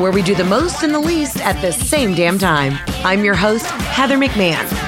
where we do the most and the least at the same damn time. I'm your host, Heather McMahon.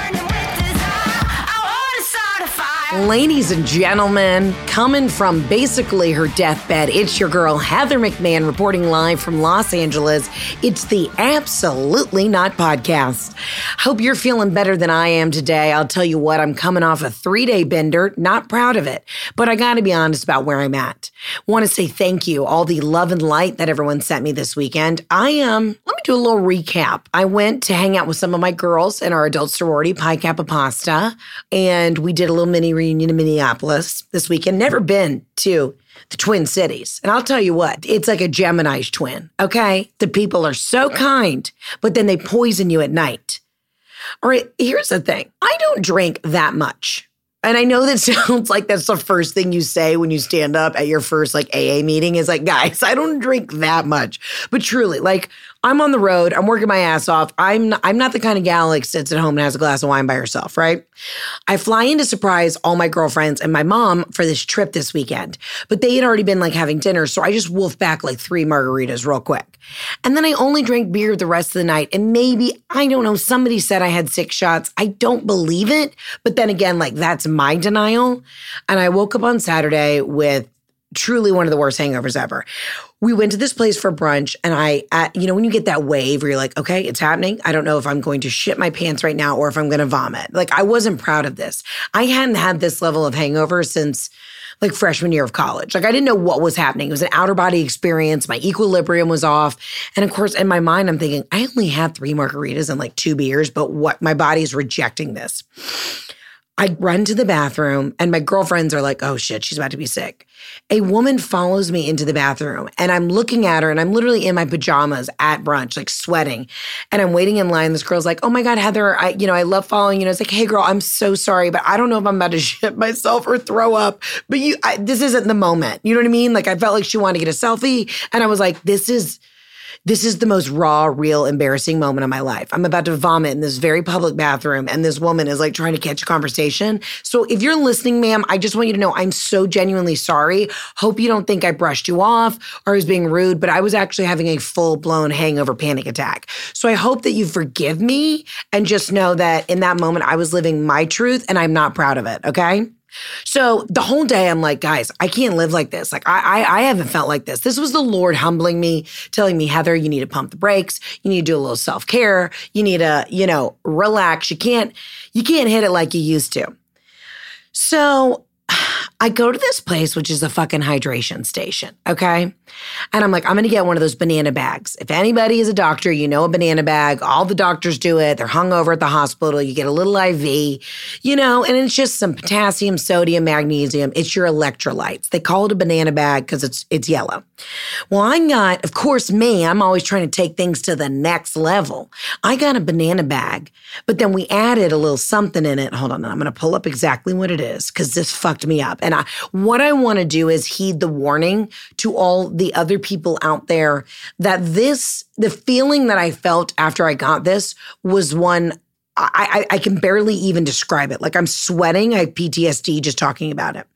Ladies and gentlemen, coming from basically her deathbed, it's your girl Heather McMahon reporting live from Los Angeles. It's the Absolutely Not podcast. Hope you're feeling better than I am today. I'll tell you what, I'm coming off a three day bender, not proud of it, but I gotta be honest about where I'm at. Want to say thank you, all the love and light that everyone sent me this weekend. I um, let me do a little recap. I went to hang out with some of my girls in our adult sorority, Pi Kappa Pasta, and we did a little mini reunion in Minneapolis this weekend. Never been to the Twin Cities. And I'll tell you what, it's like a Gemini's twin, okay? The people are so kind, but then they poison you at night. All right, here's the thing I don't drink that much. And I know that sounds like that's the first thing you say when you stand up at your first like AA meeting is like, guys, I don't drink that much. But truly, like I'm on the road, I'm working my ass off. I'm not, I'm not the kind of gal like sits at home and has a glass of wine by herself, right? I fly in to surprise all my girlfriends and my mom for this trip this weekend. But they had already been like having dinner, so I just wolfed back like three margaritas real quick. And then I only drank beer the rest of the night. And maybe, I don't know, somebody said I had six shots. I don't believe it. But then again, like that's my denial. And I woke up on Saturday with truly one of the worst hangovers ever. We went to this place for brunch, and I, you know, when you get that wave where you're like, okay, it's happening. I don't know if I'm going to shit my pants right now or if I'm going to vomit. Like, I wasn't proud of this. I hadn't had this level of hangover since like freshman year of college. Like, I didn't know what was happening. It was an outer body experience. My equilibrium was off. And of course, in my mind, I'm thinking, I only had three margaritas and like two beers, but what my body is rejecting this. I run to the bathroom and my girlfriends are like, oh shit, she's about to be sick. A woman follows me into the bathroom and I'm looking at her and I'm literally in my pajamas at brunch, like sweating. And I'm waiting in line. This girl's like, oh my God, Heather, I, you know, I love following you. know, it's like, hey girl, I'm so sorry, but I don't know if I'm about to shit myself or throw up. But you, I, this isn't the moment. You know what I mean? Like I felt like she wanted to get a selfie. And I was like, this is, this is the most raw, real, embarrassing moment of my life. I'm about to vomit in this very public bathroom, and this woman is like trying to catch a conversation. So if you're listening, ma'am, I just want you to know I'm so genuinely sorry. Hope you don't think I brushed you off or I was being rude, but I was actually having a full blown hangover panic attack. So I hope that you forgive me and just know that in that moment I was living my truth and I'm not proud of it. Okay. So the whole day, I'm like, guys, I can't live like this. Like, I, I, I haven't felt like this. This was the Lord humbling me, telling me, Heather, you need to pump the brakes. You need to do a little self care. You need to, you know, relax. You can't, you can't hit it like you used to. So I go to this place, which is a fucking hydration station. Okay. And I'm like, I'm going to get one of those banana bags. If anybody is a doctor, you know a banana bag. All the doctors do it. They're hung over at the hospital. You get a little IV, you know, and it's just some potassium, sodium, magnesium. It's your electrolytes. They call it a banana bag because it's it's yellow. Well, I got, of course, me, I'm always trying to take things to the next level. I got a banana bag, but then we added a little something in it. Hold on, I'm going to pull up exactly what it is because this fucked me up. And I, what I want to do is heed the warning to all the other people out there that this, the feeling that I felt after I got this was one I, I, can barely even describe it. Like I'm sweating. I have PTSD just talking about it.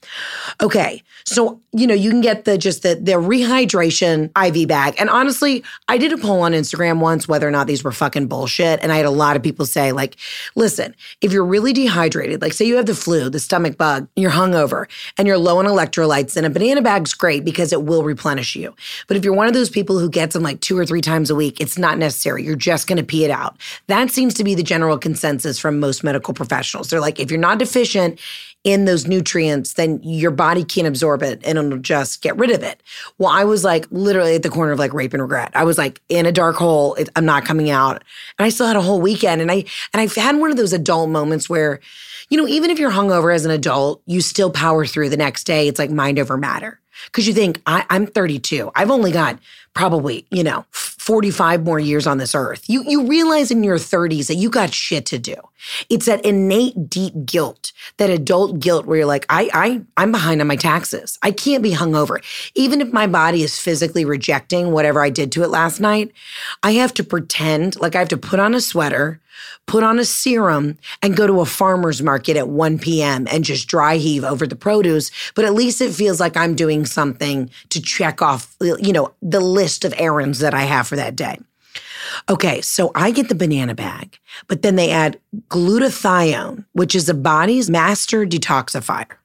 Okay. So, you know, you can get the just the the rehydration IV bag. And honestly, I did a poll on Instagram once whether or not these were fucking bullshit. And I had a lot of people say, like, listen, if you're really dehydrated, like say you have the flu, the stomach bug, you're hungover, and you're low on electrolytes, then a banana bag's great because it will replenish you. But if you're one of those people who gets them like two or three times a week, it's not necessary. You're just gonna pee it out. That seems to be the general consensus from most medical professionals. They're like, if you're not deficient in those nutrients, then your body can't absorb it and it'll just get rid of it. Well, I was like literally at the corner of like rape and regret. I was like in a dark hole. I'm not coming out. And I still had a whole weekend. And I and I've had one of those adult moments where, you know, even if you're hungover as an adult, you still power through the next day. It's like mind over matter. Cause you think, I, I'm 32. I've only got probably, you know, 45 more years on this earth. You you realize in your 30s that you got shit to do. It's that innate deep guilt, that adult guilt where you're like, I I I'm behind on my taxes. I can't be hungover. Even if my body is physically rejecting whatever I did to it last night, I have to pretend like I have to put on a sweater, put on a serum, and go to a farmer's market at 1 p.m. and just dry heave over the produce. But at least it feels like I'm doing something to check off, you know, the list of errands that I have for that day. Okay, so I get the banana bag, but then they add glutathione, which is the body's master detoxifier.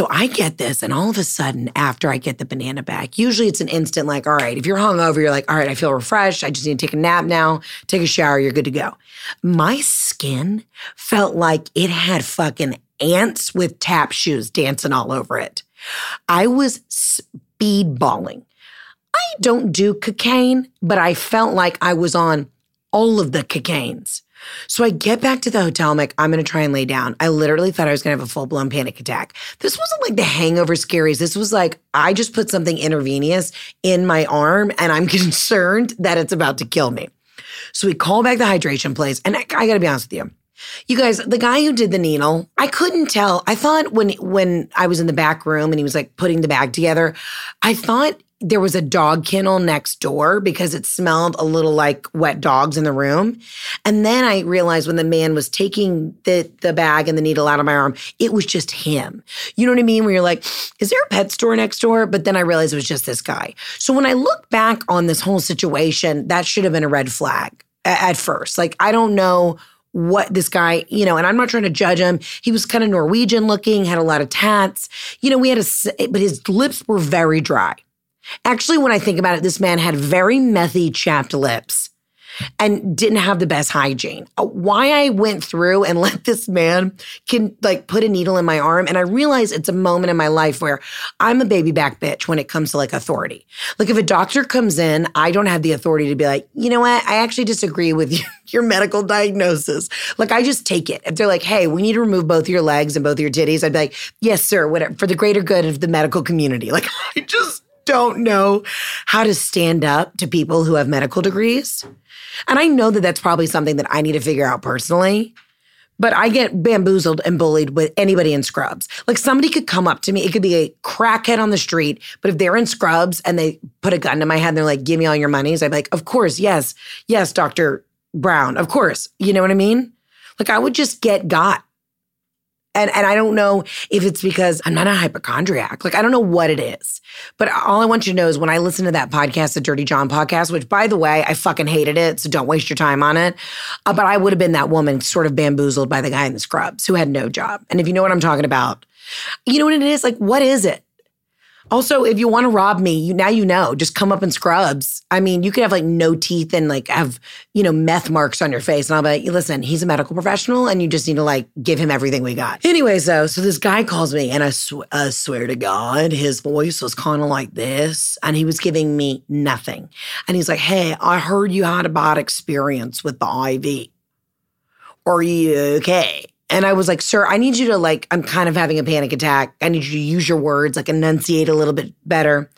So I get this, and all of a sudden, after I get the banana back, usually it's an instant like, all right, if you're hungover, you're like, all right, I feel refreshed. I just need to take a nap now, take a shower, you're good to go. My skin felt like it had fucking ants with tap shoes dancing all over it. I was speedballing. I don't do cocaine, but I felt like I was on all of the cocaines. So I get back to the hotel. I'm like, I'm going to try and lay down. I literally thought I was going to have a full blown panic attack. This wasn't like the hangover scaries. This was like, I just put something intravenous in my arm and I'm concerned that it's about to kill me. So we call back the hydration place. And I, I got to be honest with you. You guys, the guy who did the needle, I couldn't tell. I thought when when I was in the back room and he was like putting the bag together, I thought there was a dog kennel next door because it smelled a little like wet dogs in the room. And then I realized when the man was taking the, the bag and the needle out of my arm, it was just him. You know what I mean? Where you're like, is there a pet store next door? But then I realized it was just this guy. So when I look back on this whole situation, that should have been a red flag at first. Like, I don't know what this guy, you know, and I'm not trying to judge him. He was kind of Norwegian looking, had a lot of tats. You know, we had a, but his lips were very dry. Actually, when I think about it, this man had very methy chapped lips and didn't have the best hygiene. Uh, why I went through and let this man can like put a needle in my arm and I realize it's a moment in my life where I'm a baby back bitch when it comes to like authority. Like if a doctor comes in, I don't have the authority to be like, "You know what? I actually disagree with you, your medical diagnosis." Like I just take it. If they're like, "Hey, we need to remove both your legs and both your titties." I'd be like, "Yes, sir, whatever, for the greater good of the medical community." Like I just don't know how to stand up to people who have medical degrees. And I know that that's probably something that I need to figure out personally. But I get bamboozled and bullied with anybody in scrubs. Like somebody could come up to me, it could be a crackhead on the street, but if they're in scrubs and they put a gun to my head and they're like, give me all your monies, I'd be like, of course, yes, yes, Dr. Brown, of course. You know what I mean? Like I would just get got. And and I don't know if it's because I'm not a hypochondriac. Like I don't know what it is. But all I want you to know is when I listen to that podcast, the Dirty John podcast, which by the way, I fucking hated it, so don't waste your time on it. Uh, but I would have been that woman sort of bamboozled by the guy in the scrubs who had no job. And if you know what I'm talking about, you know what it is? Like, what is it? Also, if you want to rob me, you now you know. Just come up in scrubs. I mean, you could have like no teeth and like have you know meth marks on your face, and I'll be like, listen, he's a medical professional, and you just need to like give him everything we got. Anyways, though, so this guy calls me, and I, sw- I swear to God, his voice was kind of like this, and he was giving me nothing, and he's like, hey, I heard you had a bad experience with the IV. Are you okay? And I was like, sir, I need you to like, I'm kind of having a panic attack. I need you to use your words, like enunciate a little bit better.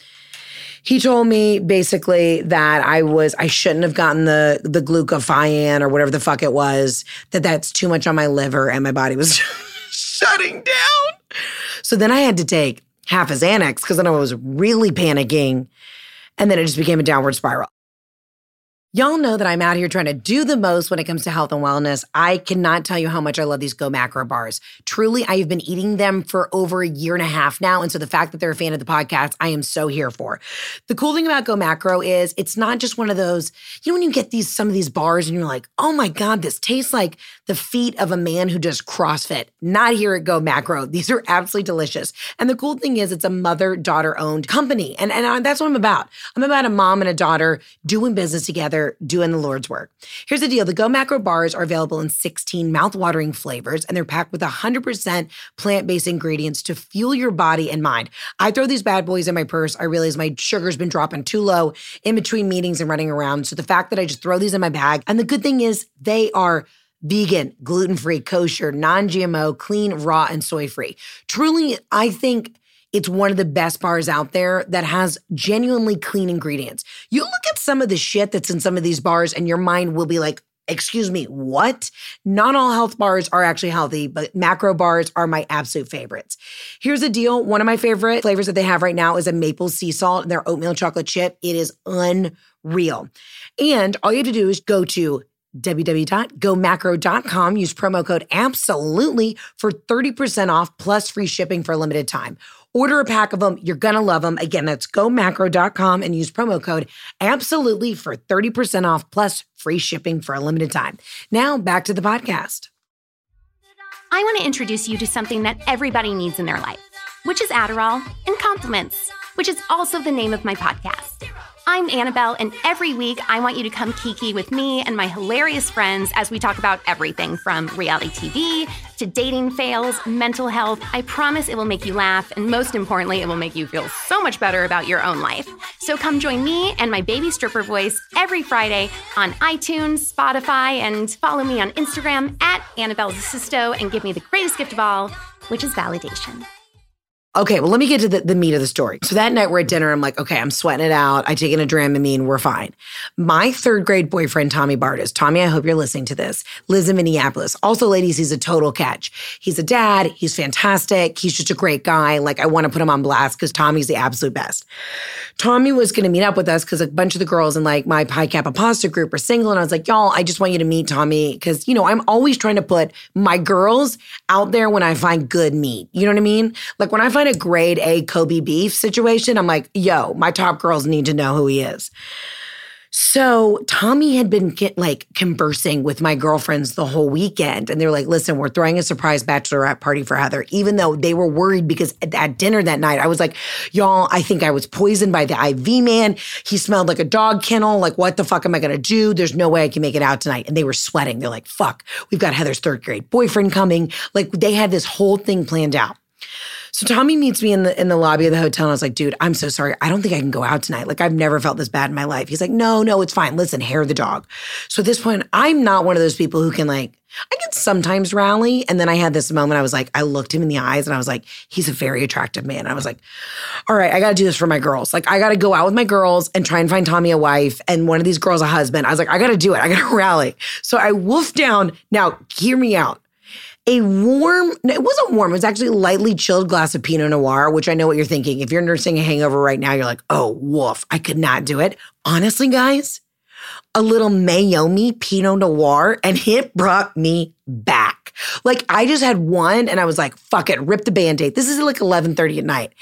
He told me basically that I was, I shouldn't have gotten the, the glucophyan or whatever the fuck it was, that that's too much on my liver and my body was shutting down. So then I had to take half a Xanax because then I was really panicking. And then it just became a downward spiral. Y'all know that I'm out here trying to do the most when it comes to health and wellness. I cannot tell you how much I love these Go Macro bars. Truly, I have been eating them for over a year and a half now. And so the fact that they're a fan of the podcast, I am so here for. The cool thing about Go Macro is it's not just one of those, you know, when you get these some of these bars and you're like, oh my God, this tastes like the feet of a man who does CrossFit. Not here at Go Macro. These are absolutely delicious. And the cool thing is it's a mother-daughter owned company. And, and that's what I'm about. I'm about a mom and a daughter doing business together doing the Lord's work. Here's the deal the Go Macro bars are available in 16 mouthwatering flavors, and they're packed with 100% plant based ingredients to fuel your body and mind. I throw these bad boys in my purse. I realize my sugar's been dropping too low in between meetings and running around. So the fact that I just throw these in my bag, and the good thing is they are vegan, gluten free, kosher, non GMO, clean, raw, and soy free. Truly, I think it's one of the best bars out there that has genuinely clean ingredients. You look at some of the shit that's in some of these bars, and your mind will be like, Excuse me, what? Not all health bars are actually healthy, but macro bars are my absolute favorites. Here's the deal one of my favorite flavors that they have right now is a maple sea salt and their oatmeal chocolate chip. It is unreal. And all you have to do is go to www.gomacro.com. Use promo code absolutely for 30% off plus free shipping for a limited time. Order a pack of them. You're going to love them. Again, that's gomacro.com and use promo code absolutely for 30% off plus free shipping for a limited time. Now back to the podcast. I want to introduce you to something that everybody needs in their life, which is Adderall and compliments, which is also the name of my podcast. I'm Annabelle, and every week I want you to come kiki with me and my hilarious friends as we talk about everything from reality TV to dating fails, mental health. I promise it will make you laugh, and most importantly, it will make you feel so much better about your own life. So come join me and my baby stripper voice every Friday on iTunes, Spotify, and follow me on Instagram at Annabelle Zasisto and give me the greatest gift of all, which is validation. Okay, well, let me get to the, the meat of the story. So that night we're at dinner. I'm like, okay, I'm sweating it out. I take in a Dramamine. We're fine. My third grade boyfriend, Tommy Bartis. Tommy, I hope you're listening to this. Lives in Minneapolis. Also, ladies, he's a total catch. He's a dad. He's fantastic. He's just a great guy. Like, I want to put him on blast because Tommy's the absolute best. Tommy was going to meet up with us because a bunch of the girls in like my Pi Kappa Pasta group are single. And I was like, y'all, I just want you to meet Tommy because, you know, I'm always trying to put my girls out there when I find good meat. You know what I mean? Like, when I find find a grade A Kobe beef situation, I'm like, yo, my top girls need to know who he is. So Tommy had been get, like conversing with my girlfriends the whole weekend, and they're like, "Listen, we're throwing a surprise bachelorette party for Heather." Even though they were worried because at, at dinner that night, I was like, "Y'all, I think I was poisoned by the IV man. He smelled like a dog kennel. Like, what the fuck am I gonna do? There's no way I can make it out tonight." And they were sweating. They're like, "Fuck, we've got Heather's third grade boyfriend coming." Like, they had this whole thing planned out. So Tommy meets me in the in the lobby of the hotel. And I was like, dude, I'm so sorry. I don't think I can go out tonight. Like I've never felt this bad in my life. He's like, no, no, it's fine. Listen, hair the dog. So at this point, I'm not one of those people who can like, I can sometimes rally. And then I had this moment. I was like, I looked him in the eyes and I was like, he's a very attractive man. I was like, all right, I got to do this for my girls. Like, I got to go out with my girls and try and find Tommy a wife and one of these girls a husband. I was like, I got to do it. I got to rally. So I wolfed down. Now, hear me out a warm, it wasn't warm, it was actually lightly chilled glass of Pinot Noir, which I know what you're thinking. If you're nursing a hangover right now, you're like, oh, woof, I could not do it. Honestly, guys, a little Meiomi Pinot Noir, and it brought me back. Like I just had one and I was like, fuck it, rip the band-aid. This is like 11:30 at night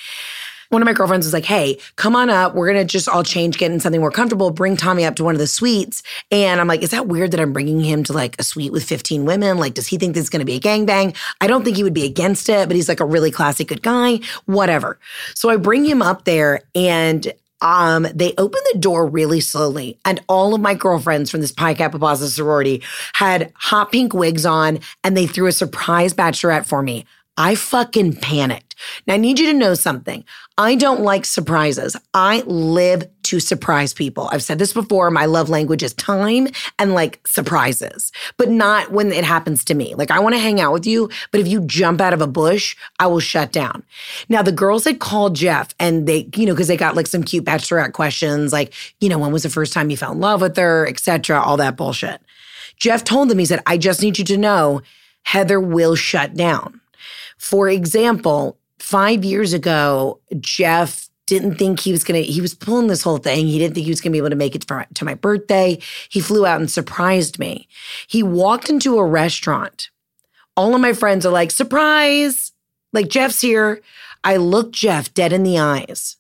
one of my girlfriends was like, hey, come on up. We're going to just all change, get in something more comfortable, bring Tommy up to one of the suites. And I'm like, is that weird that I'm bringing him to like a suite with 15 women? Like, does he think this is going to be a gangbang? I don't think he would be against it, but he's like a really classy, good guy, whatever. So I bring him up there and um, they opened the door really slowly, and all of my girlfriends from this Pi Kappa Pasta sorority had hot pink wigs on, and they threw a surprise bachelorette for me. I fucking panicked. Now, I need you to know something. I don't like surprises. I live to surprise people. I've said this before. My love language is time and like surprises, but not when it happens to me. Like, I want to hang out with you, but if you jump out of a bush, I will shut down. Now, the girls had called Jeff and they, you know, because they got like some cute bachelorette questions, like, you know, when was the first time you fell in love with her, etc., all that bullshit. Jeff told them, he said, I just need you to know Heather will shut down. For example, five years ago, Jeff didn't think he was gonna. He was pulling this whole thing. He didn't think he was gonna be able to make it for, to my birthday. He flew out and surprised me. He walked into a restaurant. All of my friends are like, "Surprise!" Like Jeff's here. I looked Jeff dead in the eyes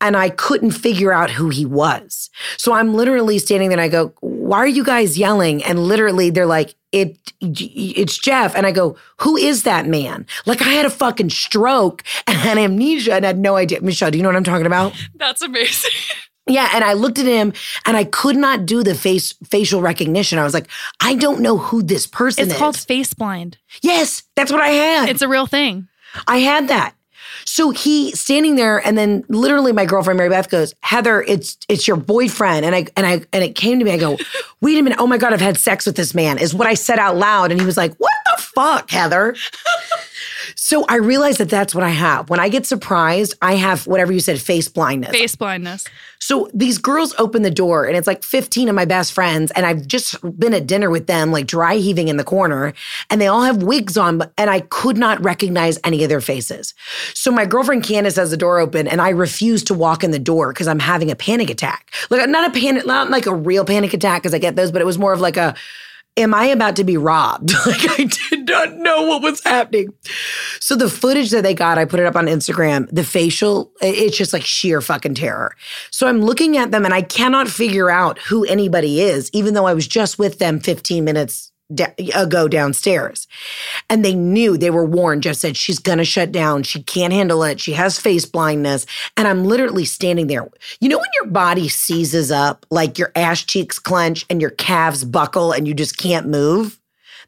and I couldn't figure out who he was. So I'm literally standing there and I go, "Why are you guys yelling?" And literally they're like, "It it's Jeff." And I go, "Who is that man?" Like I had a fucking stroke and had amnesia and had no idea. Michelle, do you know what I'm talking about? That's amazing. Yeah, and I looked at him and I could not do the face facial recognition. I was like, I don't know who this person It's is. It's called face blind. Yes, that's what I had. It's a real thing. I had that. So he standing there, and then literally my girlfriend Mary Beth goes, Heather, it's it's your boyfriend. And I and I and it came to me, I go, wait a minute, oh my God, I've had sex with this man, is what I said out loud. And he was like, What the fuck, Heather? so I realized that that's what I have. When I get surprised, I have whatever you said, face blindness. Face blindness. So these girls open the door and it's like 15 of my best friends. And I've just been at dinner with them, like dry heaving in the corner. And they all have wigs on, and I could not recognize any of their faces. So my girlfriend Candace has the door open and I refuse to walk in the door because I'm having a panic attack. Like, not a panic, not like a real panic attack because I get those, but it was more of like a, am I about to be robbed? like I did not know what was happening. So the footage that they got, I put it up on Instagram. The facial, it's just like sheer fucking terror. So I'm looking at them and I cannot figure out who anybody is, even though I was just with them 15 minutes ago uh, downstairs. And they knew they were warned. Jeff said, she's going to shut down. She can't handle it. She has face blindness. And I'm literally standing there. You know, when your body seizes up, like your ass cheeks clench and your calves buckle and you just can't move?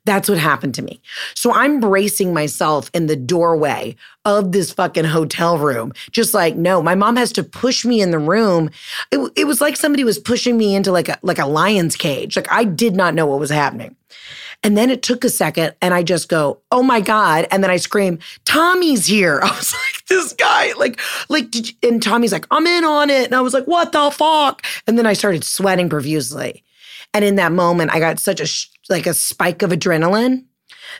That's what happened to me. So I'm bracing myself in the doorway of this fucking hotel room. Just like, no, my mom has to push me in the room. It, it was like somebody was pushing me into like a like a lion's cage. Like I did not know what was happening. And then it took a second and I just go, oh my God. And then I scream, Tommy's here. I was like, this guy, like, like, did you-" and Tommy's like, I'm in on it. And I was like, what the fuck? And then I started sweating profusely. And in that moment, I got such a, sh- like a spike of adrenaline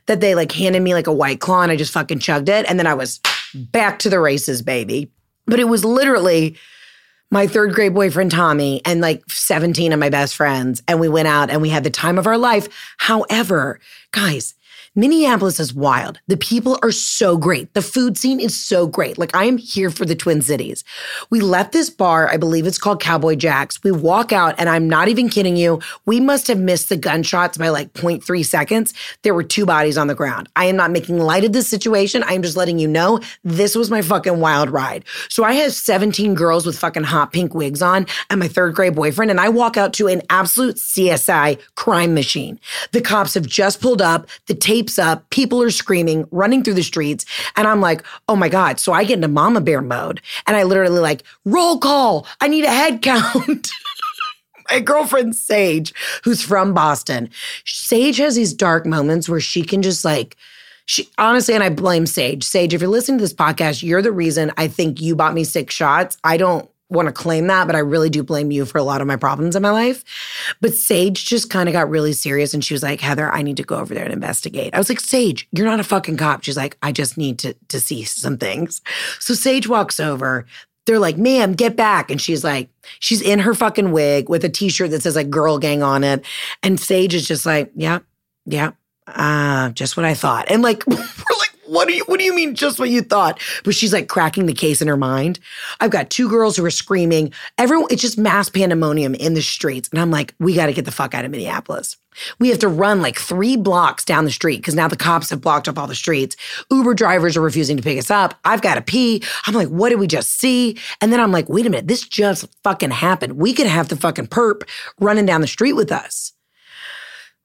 that they like handed me like a white claw and I just fucking chugged it. And then I was back to the races, baby. But it was literally my third grade boyfriend, Tommy, and like 17 of my best friends. And we went out and we had the time of our life. However, guys, Minneapolis is wild. The people are so great. The food scene is so great. Like, I am here for the Twin Cities. We left this bar, I believe it's called Cowboy Jack's. We walk out, and I'm not even kidding you. We must have missed the gunshots by like 0.3 seconds. There were two bodies on the ground. I am not making light of this situation. I am just letting you know this was my fucking wild ride. So I have 17 girls with fucking hot pink wigs on and my third grade boyfriend, and I walk out to an absolute CSI crime machine. The cops have just pulled up, the up, people are screaming, running through the streets, and I'm like, oh my God. So I get into mama bear mode and I literally like, roll call, I need a head count. my girlfriend Sage, who's from Boston, Sage has these dark moments where she can just like, she honestly, and I blame Sage. Sage, if you're listening to this podcast, you're the reason I think you bought me six shots. I don't want to claim that, but I really do blame you for a lot of my problems in my life. But Sage just kind of got really serious and she was like, Heather, I need to go over there and investigate. I was like, Sage, you're not a fucking cop. She's like, I just need to, to see some things. So Sage walks over. They're like, ma'am, get back. And she's like, she's in her fucking wig with a t-shirt that says like girl gang on it. And Sage is just like, yeah, yeah, uh, just what I thought. And like, we're like, what do you what do you mean just what you thought? But she's like cracking the case in her mind. I've got two girls who are screaming. Everyone, it's just mass pandemonium in the streets. And I'm like, we got to get the fuck out of Minneapolis. We have to run like three blocks down the street because now the cops have blocked up all the streets. Uber drivers are refusing to pick us up. I've got to pee. I'm like, what did we just see? And then I'm like, wait a minute, this just fucking happened. We could have the fucking perp running down the street with us.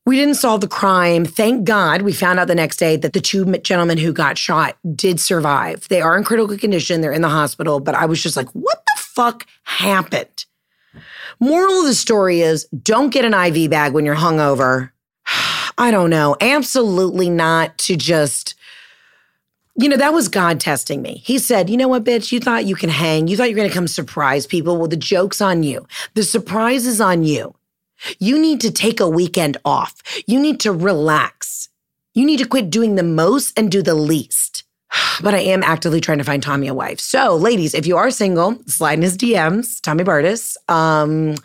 We didn't solve the crime. Thank God we found out the next day that the two gentlemen who got shot did survive. They are in critical condition. They're in the hospital, but I was just like, what the fuck happened? Moral of the story is don't get an IV bag when you're hungover. I don't know. Absolutely not to just, you know, that was God testing me. He said, you know what, bitch, you thought you can hang. You thought you're going to come surprise people. Well, the joke's on you. The surprise is on you. You need to take a weekend off. You need to relax. You need to quit doing the most and do the least. but I am actively trying to find Tommy a wife. So, ladies, if you are single, slide in his DMs, Tommy Bartis. Um,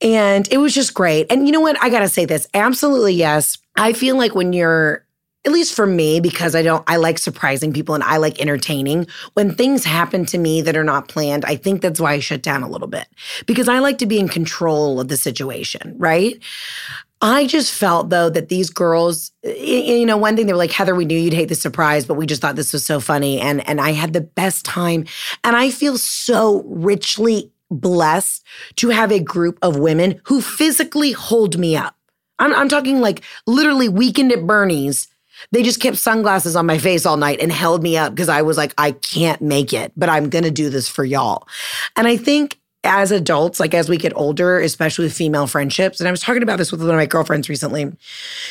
and it was just great. And you know what? I got to say this. Absolutely, yes. I feel like when you're, at least for me, because I don't, I like surprising people and I like entertaining. When things happen to me that are not planned, I think that's why I shut down a little bit because I like to be in control of the situation, right? I just felt though that these girls, you know, one thing they were like, Heather, we knew you'd hate the surprise, but we just thought this was so funny. And and I had the best time. And I feel so richly blessed to have a group of women who physically hold me up. I'm, I'm talking like literally weekend at Bernie's. They just kept sunglasses on my face all night and held me up because I was like, I can't make it, but I'm going to do this for y'all. And I think as adults, like as we get older, especially with female friendships, and I was talking about this with one of my girlfriends recently.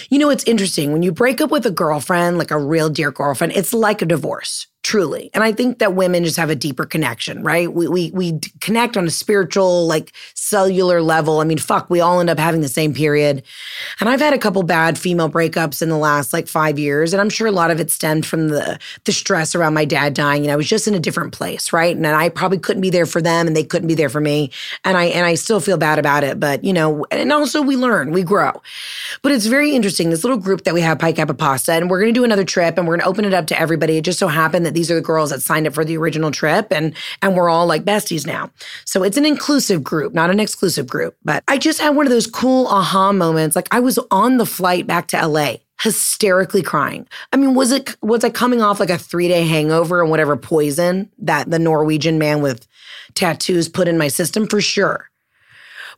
You know, it's interesting when you break up with a girlfriend, like a real dear girlfriend, it's like a divorce truly. And I think that women just have a deeper connection, right? We we we connect on a spiritual, like cellular level. I mean, fuck, we all end up having the same period. And I've had a couple bad female breakups in the last like 5 years, and I'm sure a lot of it stemmed from the the stress around my dad dying and I was just in a different place, right? And I probably couldn't be there for them and they couldn't be there for me. And I and I still feel bad about it, but you know, and also we learn, we grow. But it's very interesting this little group that we have Pi Kappa Pasta and we're going to do another trip and we're going to open it up to everybody. It just so happened that these are the girls that signed up for the original trip and and we're all like besties now. So it's an inclusive group, not an exclusive group. But I just had one of those cool aha moments. Like I was on the flight back to LA hysterically crying. I mean, was it was I coming off like a 3-day hangover and whatever poison that the Norwegian man with tattoos put in my system for sure.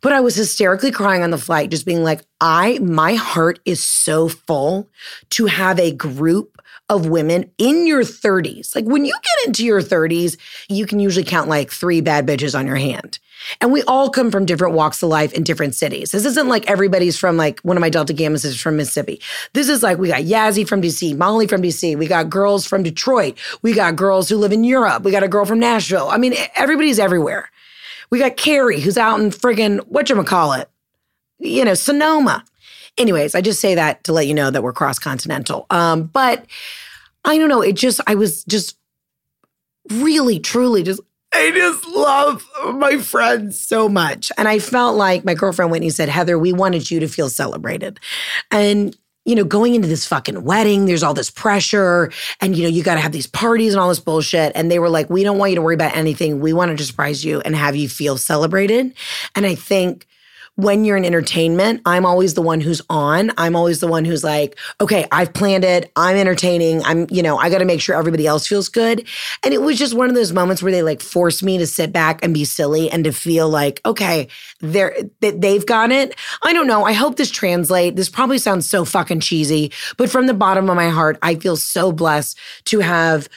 But I was hysterically crying on the flight just being like, I my heart is so full to have a group of women in your 30s. Like when you get into your 30s, you can usually count like three bad bitches on your hand. And we all come from different walks of life in different cities. This isn't like everybody's from like one of my Delta Gammas is from Mississippi. This is like we got Yazzie from DC, Molly from DC. We got girls from Detroit. We got girls who live in Europe. We got a girl from Nashville. I mean, everybody's everywhere. We got Carrie who's out in friggin' whatchamacallit, you know, Sonoma. Anyways, I just say that to let you know that we're cross continental. Um, but I don't know. It just, I was just really, truly just, I just love my friends so much. And I felt like my girlfriend Whitney said, Heather, we wanted you to feel celebrated. And you know, going into this fucking wedding, there's all this pressure, and you know, you got to have these parties and all this bullshit. And they were like, we don't want you to worry about anything. We want to surprise you and have you feel celebrated. And I think when you're in entertainment, I'm always the one who's on. I'm always the one who's like, okay, I've planned it. I'm entertaining. I'm, you know, I got to make sure everybody else feels good. And it was just one of those moments where they like forced me to sit back and be silly and to feel like, okay, they're, they've got it. I don't know. I hope this translate. This probably sounds so fucking cheesy, but from the bottom of my heart, I feel so blessed to have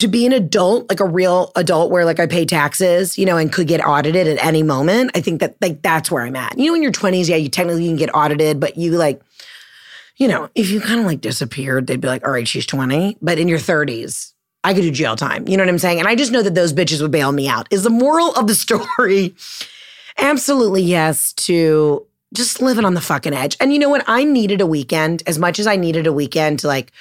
to be an adult, like a real adult where like I pay taxes, you know, and could get audited at any moment. I think that like that's where I'm at. You know, in your 20s, yeah, you technically can get audited, but you like, you know, if you kind of like disappeared, they'd be like, all right, she's 20. But in your 30s, I could do jail time. You know what I'm saying? And I just know that those bitches would bail me out. Is the moral of the story absolutely yes to just living on the fucking edge. And you know what? I needed a weekend as much as I needed a weekend to like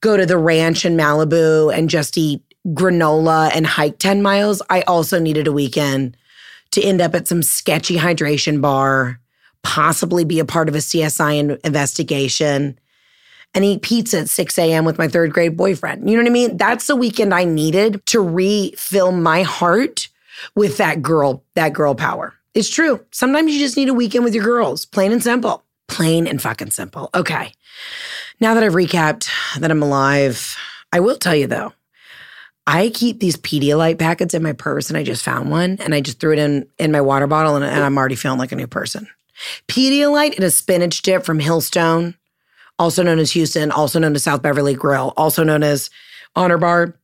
go to the ranch in Malibu and just eat granola and hike 10 miles. I also needed a weekend to end up at some sketchy hydration bar, possibly be a part of a CSI investigation, and eat pizza at 6 a.m. with my third grade boyfriend. You know what I mean? That's the weekend I needed to refill my heart with that girl, that girl power. It's true. Sometimes you just need a weekend with your girls, plain and simple. Plain and fucking simple. Okay. Now that I've recapped that I'm alive, I will tell you though, I keep these Pedialyte packets in my purse and I just found one and I just threw it in in my water bottle and, and I'm already feeling like a new person. Pedialyte and a spinach dip from Hillstone, also known as Houston, also known as South Beverly Grill, also known as Honor Bar,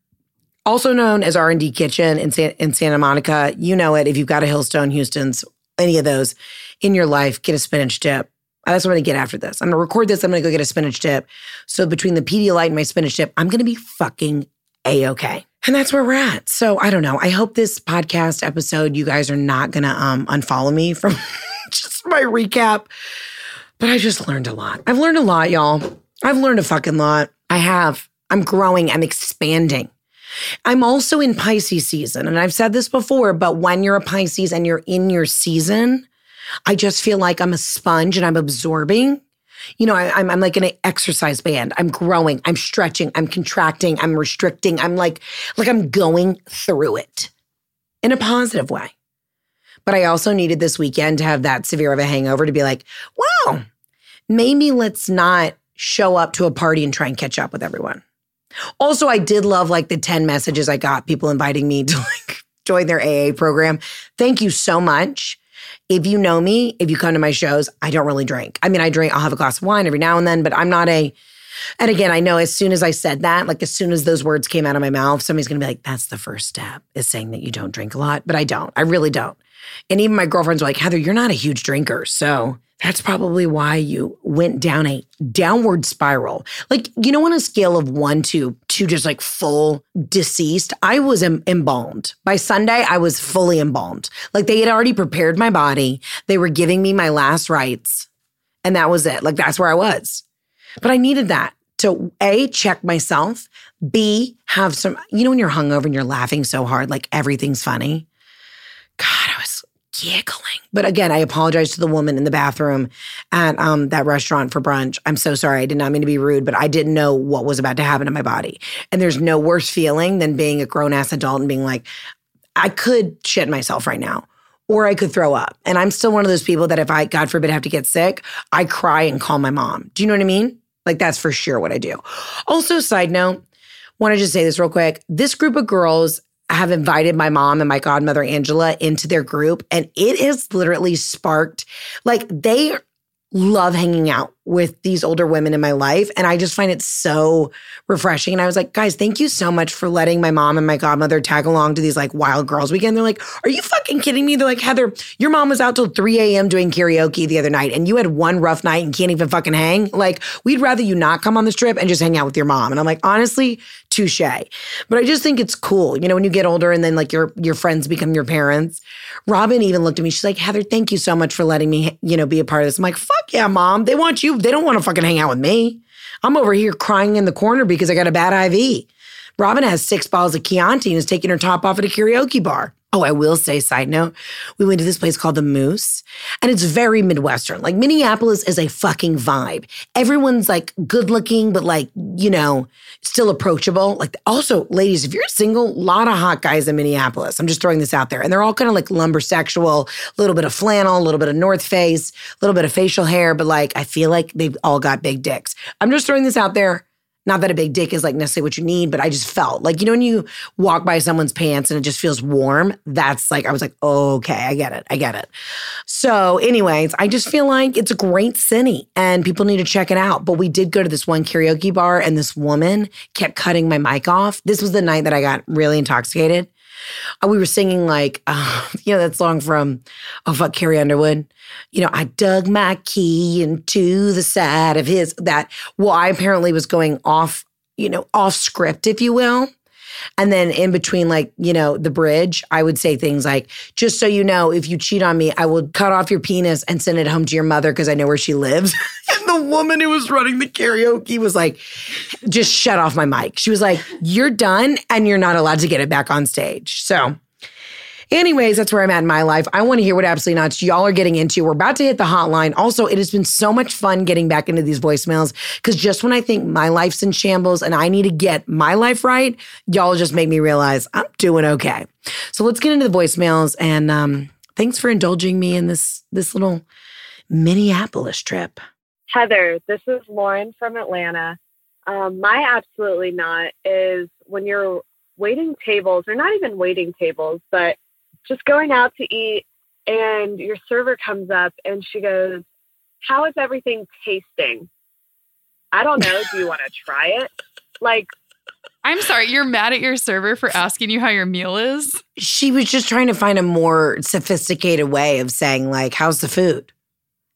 also known as R&D Kitchen in, San, in Santa Monica. You know it if you've got a Hillstone, Houston's, any of those in your life, get a spinach dip. That's what I'm gonna get after this. I'm gonna record this. I'm gonna go get a spinach dip. So between the Pedialyte and my spinach dip, I'm gonna be fucking a okay. And that's where we're at. So I don't know. I hope this podcast episode, you guys are not gonna um, unfollow me from just my recap. But I just learned a lot. I've learned a lot, y'all. I've learned a fucking lot. I have. I'm growing, I'm expanding. I'm also in Pisces season. And I've said this before, but when you're a Pisces and you're in your season, I just feel like I'm a sponge and I'm absorbing. You know, I, am I'm like an exercise band. I'm growing, I'm stretching, I'm contracting, I'm restricting. I'm like, like I'm going through it in a positive way. But I also needed this weekend to have that severe of a hangover to be like, wow, maybe let's not show up to a party and try and catch up with everyone. Also, I did love like the 10 messages I got, people inviting me to like join their AA program. Thank you so much. If you know me, if you come to my shows, I don't really drink. I mean, I drink, I'll have a glass of wine every now and then, but I'm not a, and again, I know as soon as I said that, like as soon as those words came out of my mouth, somebody's gonna be like, that's the first step is saying that you don't drink a lot. But I don't. I really don't. And even my girlfriends were like, Heather, you're not a huge drinker. So that's probably why you went down a downward spiral. Like, you know, on a scale of one to to just like full deceased, I was em- embalmed. By Sunday, I was fully embalmed. Like they had already prepared my body. They were giving me my last rites. And that was it. Like that's where I was. But I needed that to A, check myself, B, have some, you know, when you're hungover and you're laughing so hard, like everything's funny. God, I was giggling. But again, I apologize to the woman in the bathroom at um, that restaurant for brunch. I'm so sorry. I did not mean to be rude, but I didn't know what was about to happen to my body. And there's no worse feeling than being a grown ass adult and being like, I could shit myself right now. Or I could throw up. And I'm still one of those people that if I, God forbid, have to get sick, I cry and call my mom. Do you know what I mean? Like that's for sure what I do. Also, side note, want to just say this real quick. This group of girls have invited my mom and my godmother Angela into their group and it has literally sparked like they love hanging out with these older women in my life. And I just find it so refreshing. And I was like, guys, thank you so much for letting my mom and my godmother tag along to these like wild girls weekend. They're like, are you fucking kidding me? They're like, Heather, your mom was out till 3 a.m. doing karaoke the other night and you had one rough night and can't even fucking hang. Like, we'd rather you not come on this trip and just hang out with your mom. And I'm like, honestly, touche. But I just think it's cool. You know, when you get older and then like your your friends become your parents. Robin even looked at me. She's like, Heather, thank you so much for letting me, you know, be a part of this. I'm like, fuck yeah, mom. They want you. They don't want to fucking hang out with me. I'm over here crying in the corner because I got a bad IV. Robin has six bottles of Chianti and is taking her top off at a karaoke bar. Oh, I will say, side note, we went to this place called the Moose, and it's very Midwestern. Like Minneapolis is a fucking vibe. Everyone's like good looking, but like, you know, still approachable. Like, also, ladies, if you're single, a lot of hot guys in Minneapolis. I'm just throwing this out there. And they're all kind of like lumber sexual, a little bit of flannel, a little bit of North Face, a little bit of facial hair, but like, I feel like they've all got big dicks. I'm just throwing this out there. Not that a big dick is like necessarily what you need, but I just felt like, you know, when you walk by someone's pants and it just feels warm, that's like, I was like, okay, I get it. I get it. So, anyways, I just feel like it's a great city and people need to check it out. But we did go to this one karaoke bar and this woman kept cutting my mic off. This was the night that I got really intoxicated. Uh, we were singing like, uh, you know, that song from, oh, fuck, Carrie Underwood you know, I dug my key into the side of his that. Well, I apparently was going off, you know, off script, if you will. And then in between, like, you know, the bridge, I would say things like, just so you know, if you cheat on me, I will cut off your penis and send it home to your mother because I know where she lives. and the woman who was running the karaoke was like, just shut off my mic. She was like, you're done and you're not allowed to get it back on stage. So Anyways, that's where I'm at in my life. I want to hear what absolutely nuts y'all are getting into. We're about to hit the hotline. Also, it has been so much fun getting back into these voicemails because just when I think my life's in shambles and I need to get my life right, y'all just make me realize I'm doing okay. So let's get into the voicemails and um, thanks for indulging me in this this little Minneapolis trip. Heather, this is Lauren from Atlanta. Um, my absolutely not is when you're waiting tables, or not even waiting tables, but just going out to eat and your server comes up and she goes, How is everything tasting? I don't know. Do you want to try it? Like, I'm sorry, you're mad at your server for asking you how your meal is? She was just trying to find a more sophisticated way of saying, like, how's the food?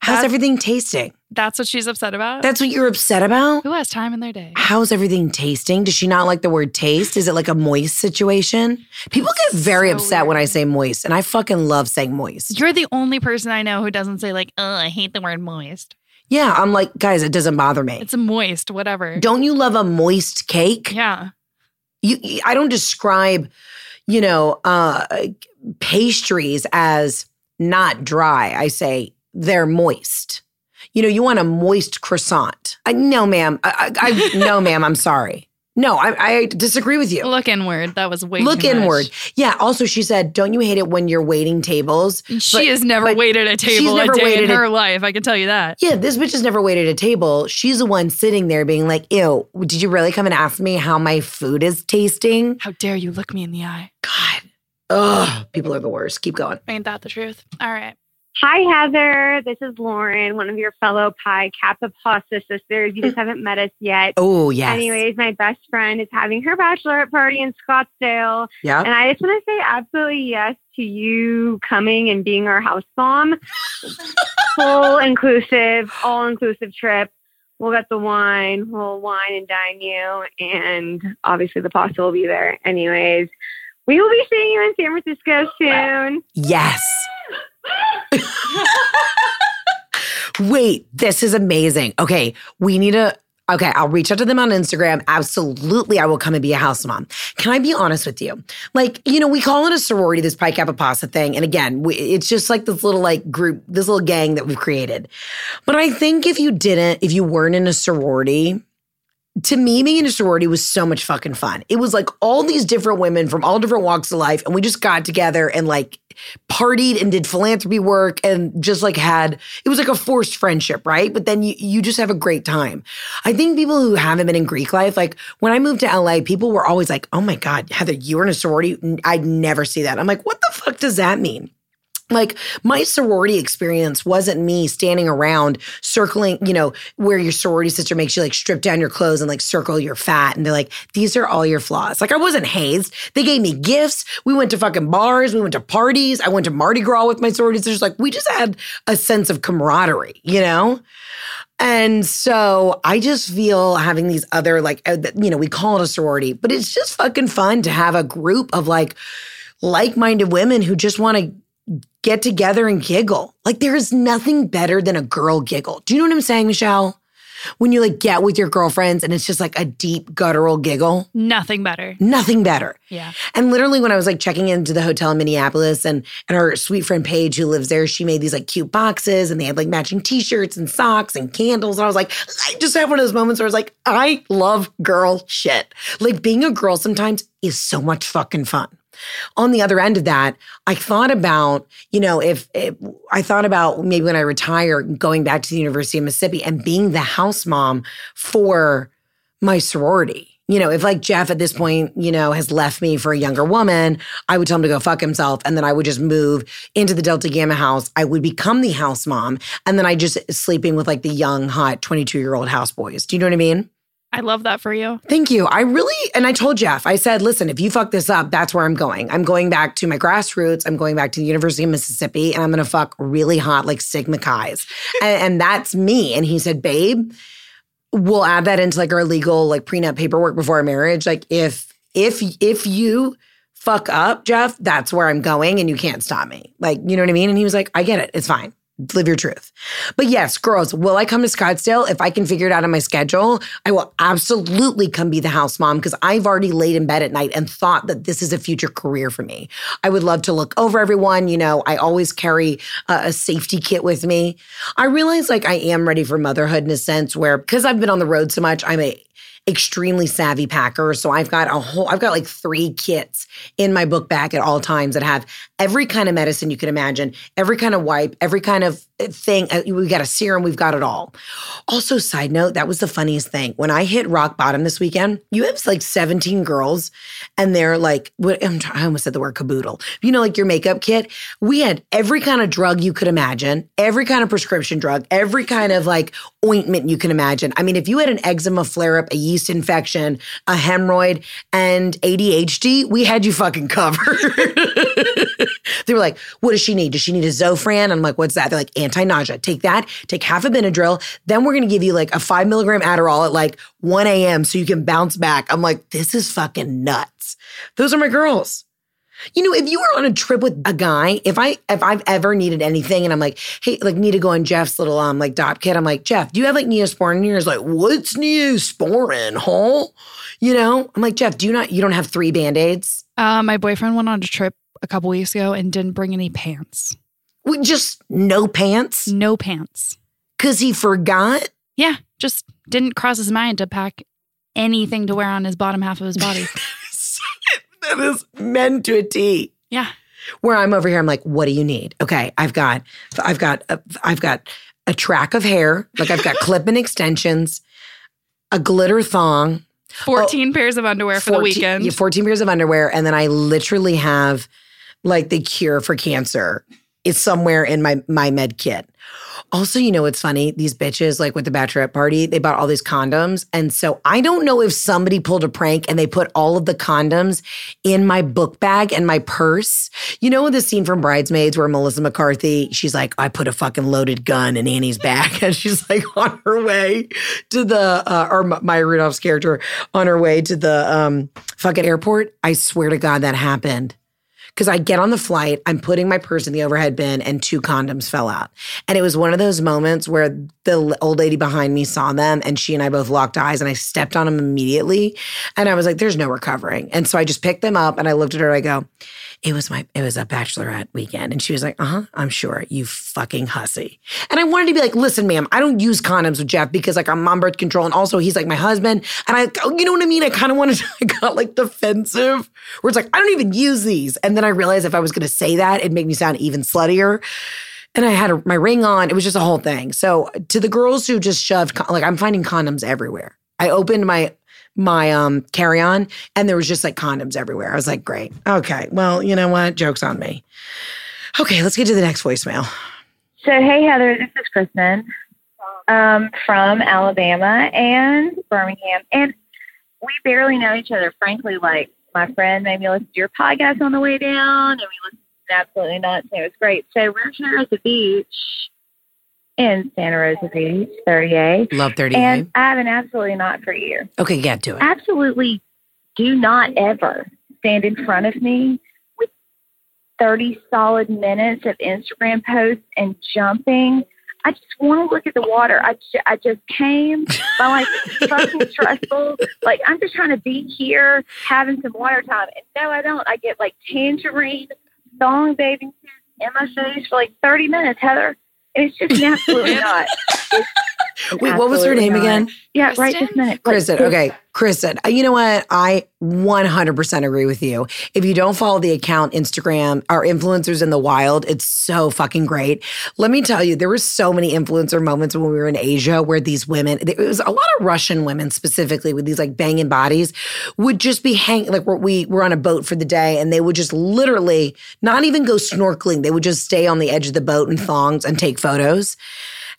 How's That's- everything tasting? That's what she's upset about? That's what you're upset about? Who has time in their day? How's everything tasting? Does she not like the word taste? Is it like a moist situation? People get very So upset when I say moist, and I fucking love saying moist. You're the only person I know who doesn't say like, "Oh, I hate the word moist." Yeah, I'm like, guys, it doesn't bother me. It's a moist, whatever. Don't you love a moist cake? Yeah. You- I don't describe, you know, uh, pastries as not dry. I say they're moist. You know, you want a moist croissant. I, no, ma'am. I, I, no, ma'am. I'm sorry. No, I, I disagree with you. Look inward. That was way Look too much. inward. Yeah. Also, she said, "Don't you hate it when you're waiting tables?" She But- has never waited a table she's never a waited in a- her life. I can tell you that. Yeah, this bitch has never waited a table. She's the one sitting there being like, "Ew, did you really come and ask me how my food is tasting?" How dare you look me in the eye? God, ugh, people are the worst. Keep going. Ain't that the truth? All right. Hi, Heather. This is Lauren, one of your fellow Pi Kappa Pasta sisters. You just haven't met us yet. Oh yes. Anyways, my best friend is having her bachelorette party in Scottsdale. yeah. And I just want to say absolutely yes to you coming and being our house mom. Full inclusive, all inclusive trip. We'll get the wine, we'll wine and dine you, and obviously the pasta will be there. Anyways, we will be seeing you in San Francisco soon. Yes. Wait, this is amazing. Okay, we need to. Okay, I'll reach out to them on Instagram. Absolutely, I will come and be a house mom. Can I be honest with you? Like, you know, we call it a sorority, this Pi Kappa Pasta thing. And again, we, it's just like this little like group, this little gang that we've created. But I think if you didn't, if you weren't in a sorority, to me, being in a sorority was so much fucking fun. It was like all these different women from all different walks of life, and we just got together and like partied and did philanthropy work and just like had it was like a forced friendship, right? But then you you just have a great time. I think people who haven't been in Greek life, like when I moved to LA, people were always like, "Oh my god, Heather, you were in a sorority." I'd never see that. I'm like, "What the fuck does that mean?" Like my sorority experience wasn't me standing around circling, you know, where your sorority sister makes you like strip down your clothes and like circle your fat. And they're like, these are all your flaws. Like I wasn't hazed. They gave me gifts. We went to fucking bars. We went to parties. I went to Mardi Gras with my sorority sisters. Like we just had a sense of camaraderie, you know? And so I just feel having these other, like, uh, you know, we call it a sorority, but it's just fucking fun to have a group of like like minded women who just want to get together and giggle. Like there is nothing better than a girl giggle. Do you know what I'm saying, Michelle? When you like get with your girlfriends and it's just like a deep guttural giggle. Nothing better. Nothing better. Yeah. And literally when I was like checking into the hotel in Minneapolis and and our sweet friend Paige who lives there, she made these like cute boxes and they had like matching t-shirts and socks and candles. And I was like, I just had one of those moments where I was like, I love girl shit. Like being a girl sometimes is so much fucking fun on the other end of that, I thought about, you know, if, if, I thought about maybe when I retire, going back to the University of Mississippi and being the house mom for my sorority. You know, if like Jeff at this point, you know, has left me for a younger woman, I would tell him to go fuck himself. And then I would just move into the Delta Gamma house. I would become the house mom. And then I just sleeping with like the young, hot 22 year old houseboys. Do you know what I mean? I love that for you. Thank you. I really, and I told Jeff, I said, listen, if you fuck this up, that's where I'm going. I'm going back to my grassroots. I'm going back to the University of Mississippi and I'm going to fuck really hot like Sigma Chi's. and, and that's me. And he said, babe, we'll add that into like our legal like prenup paperwork before our marriage. Like if, if, if you fuck up, Jeff, that's where I'm going and you can't stop me. Like, you know what I mean? And he was like, I get it. It's fine. Live your truth. But yes, girls, will I come to Scottsdale? If I can figure it out on my schedule, I will absolutely come be the house mom because I've already laid in bed at night and thought that this is a future career for me. I would love to look over everyone. You know, I always carry a, a safety kit with me. I realize like I am ready for motherhood in a sense where because I've been on the road so much, I'm a extremely savvy packer. So I've got a whole, I've got like three kits in my book bag at all times that have every kind of medicine you can imagine, every kind of wipe, every kind of thing. Uh, We've got a serum, we've got it all. Also, side note, that was the funniest thing. When I hit rock bottom this weekend, you have like 17 girls and they're like, what, I almost said the word caboodle. You know, like your makeup kit. We had every kind of drug you could imagine, every kind of prescription drug, every kind of like ointment you can imagine. I mean, if you had an eczema flare up, a yeast infection, a hemorrhoid, and ADHD, we had you fucking covered. they were like, what does she need? Does she need a Zofran? I'm like, what's that? They're like, anti nausea. Take that, take half a Benadryl. Then we're going to give you like a five milligram Adderall at like 1 a.m. so you can bounce back. I'm like, this is fucking nuts. Those are my girls. You know, if you were on a trip with a guy, if I if I've ever needed anything and I'm like, hey, like need to go on Jeff's little um like Dopp kit, I'm like, Jeff, do you have like Neosporin in here? He's like, what's Neosporin, huh? You know? I'm like, Jeff, do you not you don't have three band-aids? Uh, my boyfriend went on a trip a couple weeks ago and didn't bring any pants. We just no pants? No pants. Cause he forgot? Yeah, just didn't cross his mind to pack anything to wear on his bottom half of his body. that is meant to a T. yeah. where I'm over here, I'm like, what do you need? Okay, I've got, I've got, a, I've got a track of hair, like I've got clip-in extensions, a glitter thong, 14 pairs of underwear for the weekend. yeah, 14 pairs of underwear, and then I literally have like the cure for cancer. It's somewhere in my my med kit. Also, you know what's funny? These bitches, like with the bachelorette party, they bought all these condoms. And so I don't know if somebody pulled a prank and they put all of the condoms in my book bag and my purse. You know the scene from Bridesmaids where Melissa McCarthy, she's like, I put a fucking loaded gun in Annie's bag. And she's like on her way to the, uh, or Maya Rudolph's character on her way to the um, fucking airport. I swear to God that happened. Because I get on the flight, I'm putting my purse in the overhead bin, and two condoms fell out. And it was one of those moments where the old lady behind me saw them, and she and I both locked eyes, and I stepped on them immediately. And I was like, "There's no recovering." And so I just picked them up, and I looked at her. And I go, "It was my, it was a bachelorette weekend," and she was like, "Uh huh, I'm sure, you fucking hussy." And I wanted to be like, "Listen, ma'am, I don't use condoms with Jeff because like I'm on birth control, and also he's like my husband, and I, you know what I mean? I kind of wanted, I got like defensive, where it's like I don't even use these, and then I realized if I was going to say that, it'd make me sound even sluttier. And I had a, my ring on. It was just a whole thing. So to the girls who just shoved, con- like I'm finding condoms everywhere. I opened my my um carry on, and there was just like condoms everywhere. I was like, great, okay, well, you know what? Jokes on me. Okay, let's get to the next voicemail. So, hey, Heather, this is Kristen um, from Alabama and Birmingham. And we barely know each other, frankly. Like, my friend made me listen to your podcast on the way down, and we listened to Absolutely Nuts, and it was great. So, we're here at the beach in Santa Rosa Beach, 30A. Love 30 And I have an absolutely not for you. Okay, yeah, do it. Absolutely do not ever stand in front of me with 30 solid minutes of Instagram posts and jumping. I just want to look at the water. I, ju- I just came. My life is fucking stressful. Like, I'm just trying to be here having some water time. And no, I don't. I get like tangerine, thong bathing suits in my face for like 30 minutes, Heather. And it's just absolutely not. Wait, what was her name not. again? Yeah, right this minute. Like, Kristen. Okay, Kristen. uh, You know what? I 100% agree with you. If you don't follow the account Instagram, our influencers in the wild, it's so fucking great. Let me tell you, there were so many influencer moments when we were in Asia where these women, it was a lot of Russian women specifically with these like banging bodies, would just be hanging, like we're, we were on a boat for the day and they would just literally not even go snorkeling. They would just stay on the edge of the boat in thongs and take photos.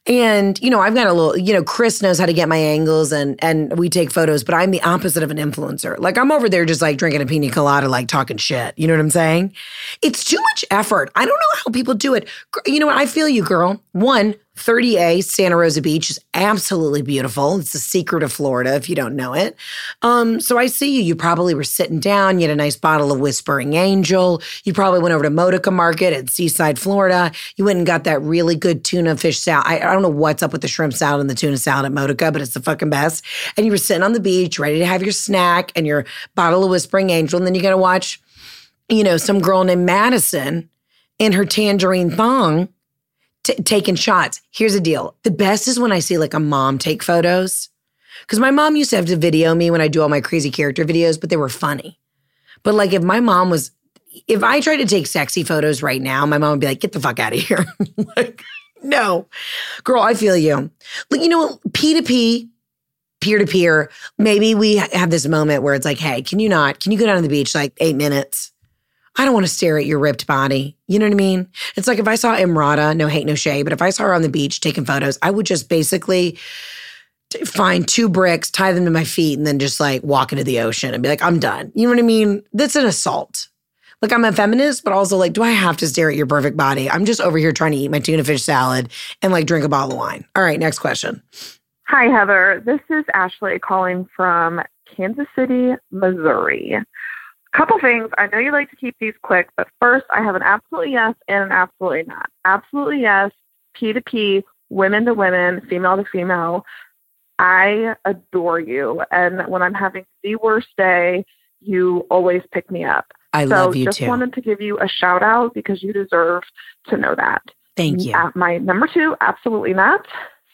And you know, I've got a little, you know, Chris knows how to get my angles and and we take photos, but I'm the opposite of an influencer. Like I'm over there just like drinking a pina colada, like talking shit. You know what I'm saying? It's too much effort. I don't know how people do it. You know what? I feel you, girl. One, 30A Santa Rosa Beach is absolutely beautiful. It's the secret of Florida if you don't know it. Um, so I see you. You probably were sitting down. You had a nice bottle of Whispering Angel. You probably went over to Modica Market at Seaside, Florida. You went and got that really good tuna fish salad. I, I don't know what's up with the shrimp salad and the tuna salad at Modica, but it's the fucking best. And you were sitting on the beach, ready to have your snack and your bottle of Whispering Angel. And then you got to watch, you know, some girl named Madison in her tangerine thong t- taking shots. Here's the deal. The best is when I see like a mom take photos. Because my mom used to have to video me when I do all my crazy character videos, but they were funny. But like if my mom was, if I tried to take sexy photos right now, my mom would be like, get the fuck out of here. like, no. Girl, I feel you. Like, you know, P2P, peer to peer, maybe we have this moment where it's like, hey, can you not, can you go down to the beach like eight minutes? I don't want to stare at your ripped body. You know what I mean? It's like if I saw Emrata, no hate, no shade, but if I saw her on the beach taking photos, I would just basically find two bricks, tie them to my feet, and then just like walk into the ocean and be like, I'm done. You know what I mean? That's an assault. Like I'm a feminist, but also like, do I have to stare at your perfect body? I'm just over here trying to eat my tuna fish salad and like drink a bottle of wine. All right, next question. Hi, Heather. This is Ashley calling from Kansas City, Missouri. Couple things. I know you like to keep these quick, but first, I have an absolutely yes and an absolutely not. Absolutely yes, P to P, women to women, female to female. I adore you. And when I'm having the worst day, you always pick me up. I so love you too. just too. wanted to give you a shout out because you deserve to know that. Thank you. Uh, my number two, absolutely not.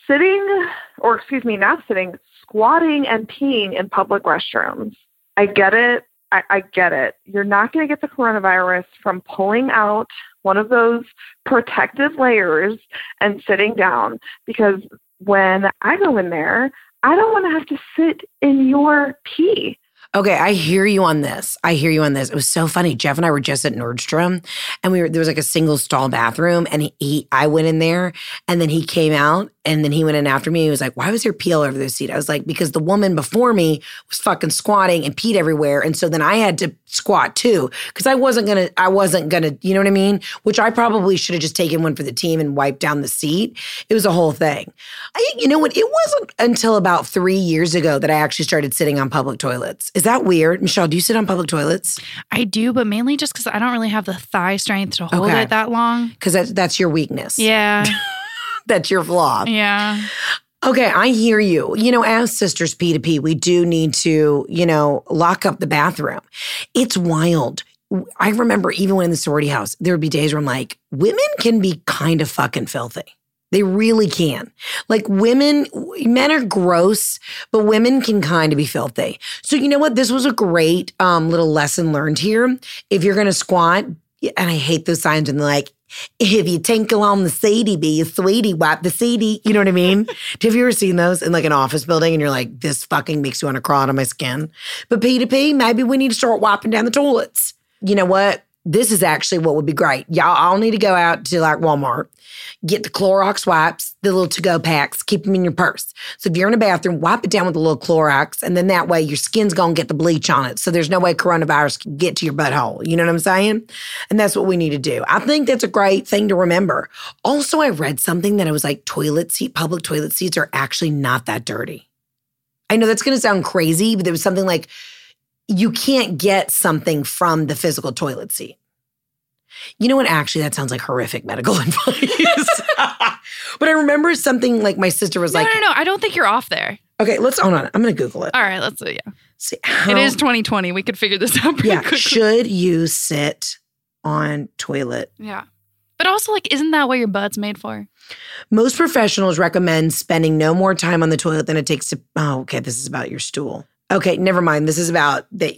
Sitting, or excuse me, not sitting, squatting and peeing in public restrooms. I get it. I, I get it. You're not going to get the coronavirus from pulling out one of those protective layers and sitting down because when I go in there, I don't want to have to sit in your pee. Okay, I hear you on this. I hear you on this. It was so funny. Jeff and I were just at Nordstrom, and we were there was like a single stall bathroom, and he, he I went in there, and then he came out, and then he went in after me. He was like, "Why was there pee all over the seat?" I was like, "Because the woman before me was fucking squatting and peed everywhere, and so then I had to squat too because I wasn't gonna, I wasn't gonna, you know what I mean? Which I probably should have just taken one for the team and wiped down the seat. It was a whole thing. I, you know what? It wasn't until about three years ago that I actually started sitting on public toilets. Is that weird, Michelle? Do you sit on public toilets? I do, but mainly just because I don't really have the thigh strength to hold Okay. it that long. Because that's that's your weakness. Yeah. that's your flaw. yeah. Okay, I hear you. You know, as sisters P to P, we do need to, you know, lock up the bathroom. It's wild. I remember even when in the sorority house, there would be days where I'm like, women can be kind of fucking filthy. They really can. Like women, men are gross, but women can kind of be filthy. So you know what? This was a great um, little lesson learned here. If you're gonna squat, and I hate those signs and like, if you tinkle on the seedy, be a sweetie, wipe the CD. You know what I mean? Have you ever seen those in like an office building and you're like, this fucking makes you want to crawl out of my skin? But P to P, maybe we need to start wiping down the toilets. You know what? This is actually what would be great. Y'all all need to go out to like Walmart, get the Clorox wipes, the little to go packs, keep them in your purse. So if you're in a bathroom, wipe it down with a little Clorox, and then that way your skin's gonna get the bleach on it. So there's no way coronavirus can get to your butthole. You know what I'm saying? And that's what we need to do. I think that's a great thing to remember. Also, I read something that it was like toilet seat, public toilet seats are actually not that dirty. I know that's gonna sound crazy, but there was something like you can't get something from the physical toilet seat. You know what? Actually, that sounds like horrific medical advice. but I remember something like my sister was No, like, no, no. No! I don't think you're off there. okay, let's hold on. I'm going to Google it. All right, let's yeah. See, how, It is 2020. We could figure this out pretty yeah. quickly. Should you sit on toilet? Yeah. But also, like, isn't that what your butt's made for? Most professionals recommend spending no more time on the toilet than it takes to. Oh, okay. This is about your stool. Okay, never mind. This is about that.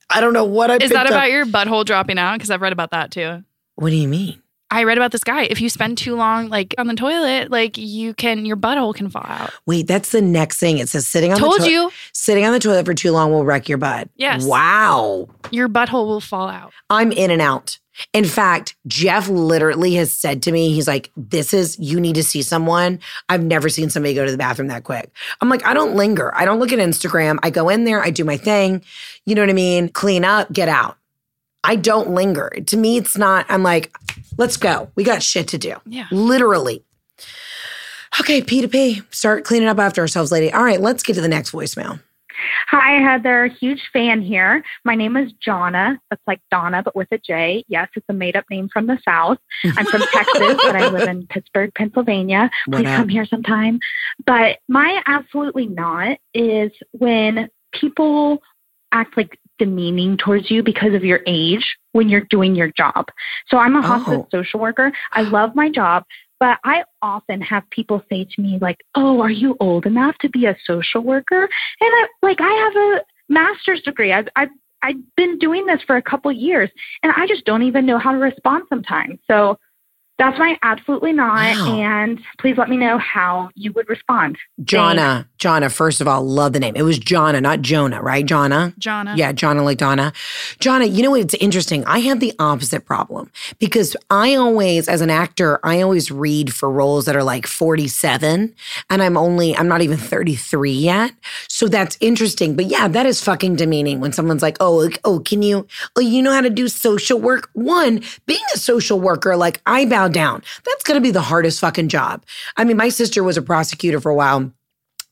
I don't know what I. Is that picked up. about your butthole dropping out? Because I've read about that too. What do you mean? I read about this guy. If you spend too long, like on the toilet, like you can, your butthole can fall out. Wait, that's the next thing. It says sitting on Told the toilet. you, Sitting on the toilet for too long will wreck your butt. Yes. Wow. your butthole will fall out. I'm in and out. In fact, Jeff literally has said to me, he's like, This is, you need to see someone. I've never seen somebody go to the bathroom that quick. I'm like, I don't linger. I don't look at Instagram. I go in there, I do my thing. You know what I mean? Clean up, get out. I don't linger. To me, it's not, I'm like, let's go. We got shit to do. Yeah. Literally. Okay, P to P. Start cleaning up after ourselves, lady. All right, let's get to the next voicemail. Hi, Heather. Huge fan here. My name is Jonna. That's like Donna, but with a J. Yes, it's a made up name from the South. I'm from Texas, but I live in Pittsburgh, Pennsylvania. Please come here sometime. But my absolutely not is when people act like demeaning towards you because of your age when you're doing your job. So I'm a oh. hospice Oh. social worker. I love my job, but I often have people say to me like, "Oh, are you old enough to be a social worker?" And I like I have a master's degree. I've I've I've been doing this for a couple years, and I just don't even know how to respond sometimes. So that's my absolutely not. Wow. And please let me know how you would respond. Jonna, Jonna, first of all, love the name. It was Jonna, not Jonah, right? Jonna? Jonna. Yeah, Jonna like Donna. Jonna, you know what? It's interesting. I have the opposite problem because I always, as an actor, I always read for roles that are like 47 and I'm only, I'm not even 33 yet. So that's interesting. But yeah, that is fucking demeaning when someone's like, oh, like, oh, can you, oh, you know how to do social work? One, being a social worker, like I bow down. That's going to be the hardest fucking job. I mean, my sister was a prosecutor for a while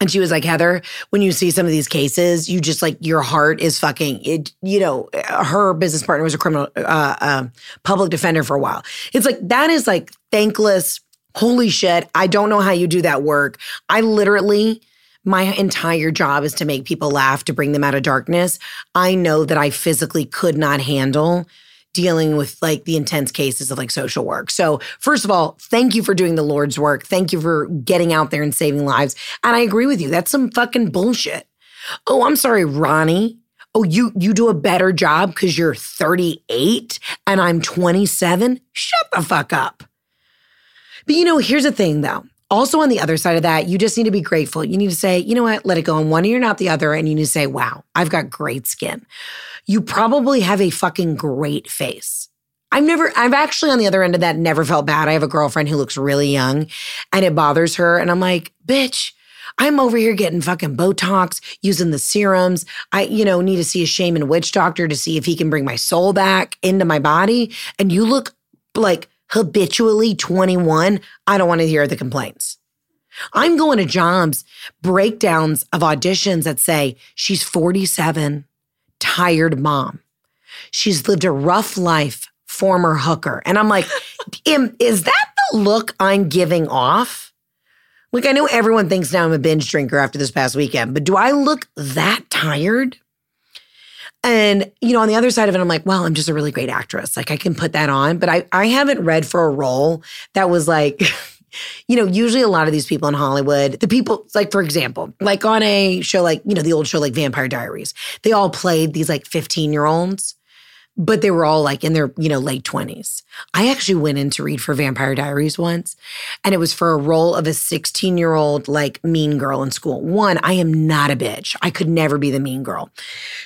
And she was like, Heather, when you see some of these cases, you just like your heart is fucking it. You know, her business partner was a criminal uh, uh, public defender for a while. It's like that is like thankless. Holy shit! I don't know how you do that work. I literally, my entire job is to make people laugh, to bring them out of darkness. I know that I physically could not handle dealing with like the intense cases of like social work. So, first of all, thank you for doing the Lord's work. Thank you for getting out there and saving lives. And I agree with you. That's some fucking bullshit. Oh, I'm sorry, Ronnie. Oh, you you do a better job cuz you're 38 and I'm 27? Shut the fuck up. But you know, here's the thing though. Also, on the other side of that, you just need to be grateful. You need to say, you know what, let it go on one ear, not the other. And you need to say, wow, I've got great skin. You probably have a fucking great face. I've never, I've actually on the other end of that never felt bad. I have a girlfriend who looks really young and it bothers her. And I'm like, bitch, I'm over here getting fucking Botox, using the serums. I, you know, need to see a shaman witch doctor to see if he can bring my soul back into my body. And you look like habitually 21. I don't want to hear the complaints. I'm going to jobs, breakdowns of auditions that say she's 47, tired mom. She's lived a rough life, former hooker. And I'm like, is that the look I'm giving off? Like, I know everyone thinks now I'm a binge drinker after this past weekend, but do I look that tired? And, you know, on the other side of it, I'm like, well, I'm just a really great actress. Like, I can put that on. But I, I haven't read for a role that was like, you know, usually a lot of these people in Hollywood, the people, like, for example, like on a show like, you know, the old show like Vampire Diaries, they all played these like 15 year olds but they were all like in their, you know, late 20s. I actually went in to read for Vampire Diaries once, and it was for a role of a 16 year old, like mean girl in school. One, I am not a bitch. I could never be the mean girl.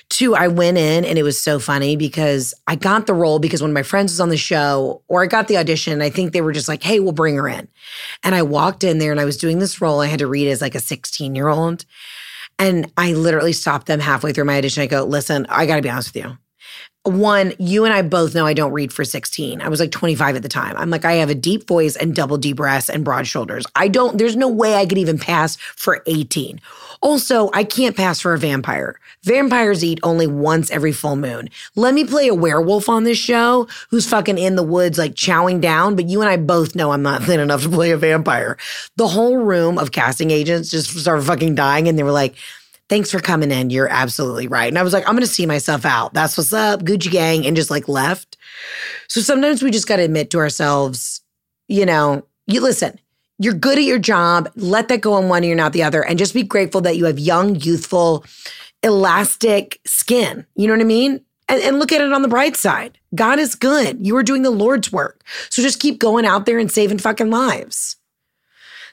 Two, I went in and it was so funny because I got the role because one of my friends was on the show, or I got the audition. I think they were just like, hey, we'll bring her in. And I walked in there and I was doing this role. I had to read as like a 16 year old. And I literally stopped them halfway through my audition. I go, listen, I got to be honest with you one, you and I both know I don't read for 16. I was like 25 at the time. I'm like, I have a deep voice and double deep breasts and broad shoulders. I don't, there's no way I could even pass for 18. Also, I can't pass for a vampire. Vampires eat only once every full moon. Let me play a werewolf on this show who's fucking in the woods, like chowing down, but you and I both know I'm not thin enough to play a vampire. The whole room of casting agents just started fucking dying and they were like, thanks for coming in. You're absolutely right. And I was like, I'm going to see myself out. That's what's up, Gucci gang, and just like left. So sometimes we just got to admit to ourselves, you know, you listen, you're good at your job. Let that go in one ear, not the other. And just be grateful that you have young, youthful, elastic skin. You know what I mean? And, and look at it on the bright side. God is good. You are doing the Lord's work. So just keep going out there and saving fucking lives.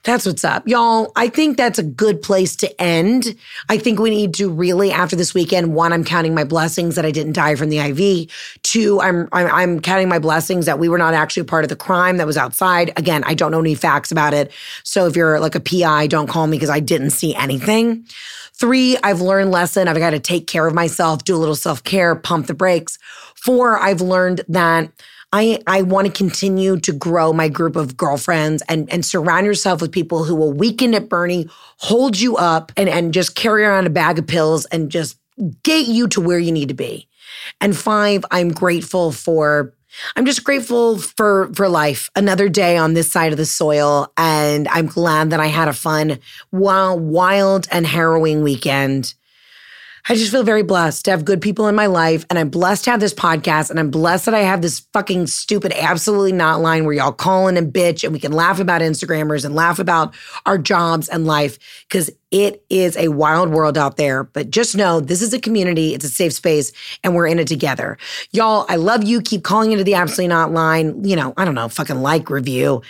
That's what's up. Y'all, I think that's a good place to end. I think we need to really, after this weekend, one, I'm counting my blessings that I didn't die from the IV. Two, I'm, I'm, I'm counting my blessings that we were not actually part of the crime that was outside. Again, I don't know any facts about it. So if you're like a PI, don't call me because I didn't see anything. Three, I've learned lesson. I've got to take care of myself, do a little self care, pump the brakes. Four, I've learned that I, I want to continue to grow my group of girlfriends and, and surround yourself with people who will Weekend at Bernie, hold you up and, and just carry around a bag of pills and just get you to where you need to be. And five, I'm grateful for I'm just grateful for for life. Another day on this side of the soil and I'm glad that I had a fun, wild, wild and harrowing weekend. I just feel very blessed to have good people in my life. And I'm blessed to have this podcast. And I'm blessed that I have this fucking stupid, absolutely not line where y'all call in and bitch and we can laugh about Instagrammers and laugh about our jobs and life because it is a wild world out there. But just know this is a community, it's a safe space, and we're in it together. Y'all, I love you. Keep calling into the absolutely not line. You know, I don't know, fucking like, review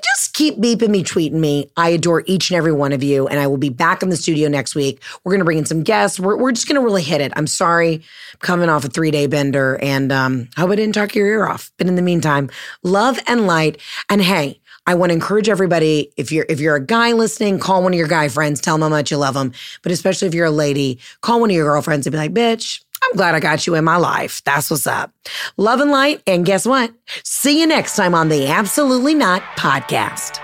just keep beeping me, tweeting me. I adore each and every one of you. And I will be back in the studio next week. We're going to bring in some guests. We're, we're just going to really hit it. I'm sorry, coming off a three day bender and um, hope I didn't talk your ear off. But in the meantime, love and light. And hey, I want to encourage everybody if you're if you're a guy listening, call one of your guy friends, tell them how much you love them. But especially if you're a lady, call one of your girlfriends and be like, "Bitch, I'm glad I got you in my life. That's what's up. Love and light. And guess what? See you next time on the Absolutely Not podcast.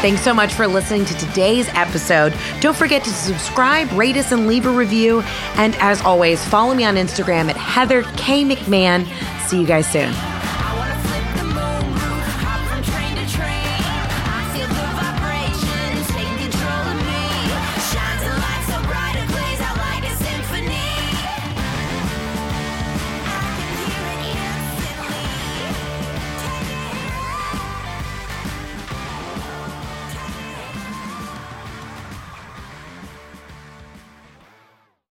Thanks so much for listening to today's episode. Don't forget to subscribe, rate us, and leave a review. And as always, follow me on Instagram at Heather K. McMahon. See you guys soon.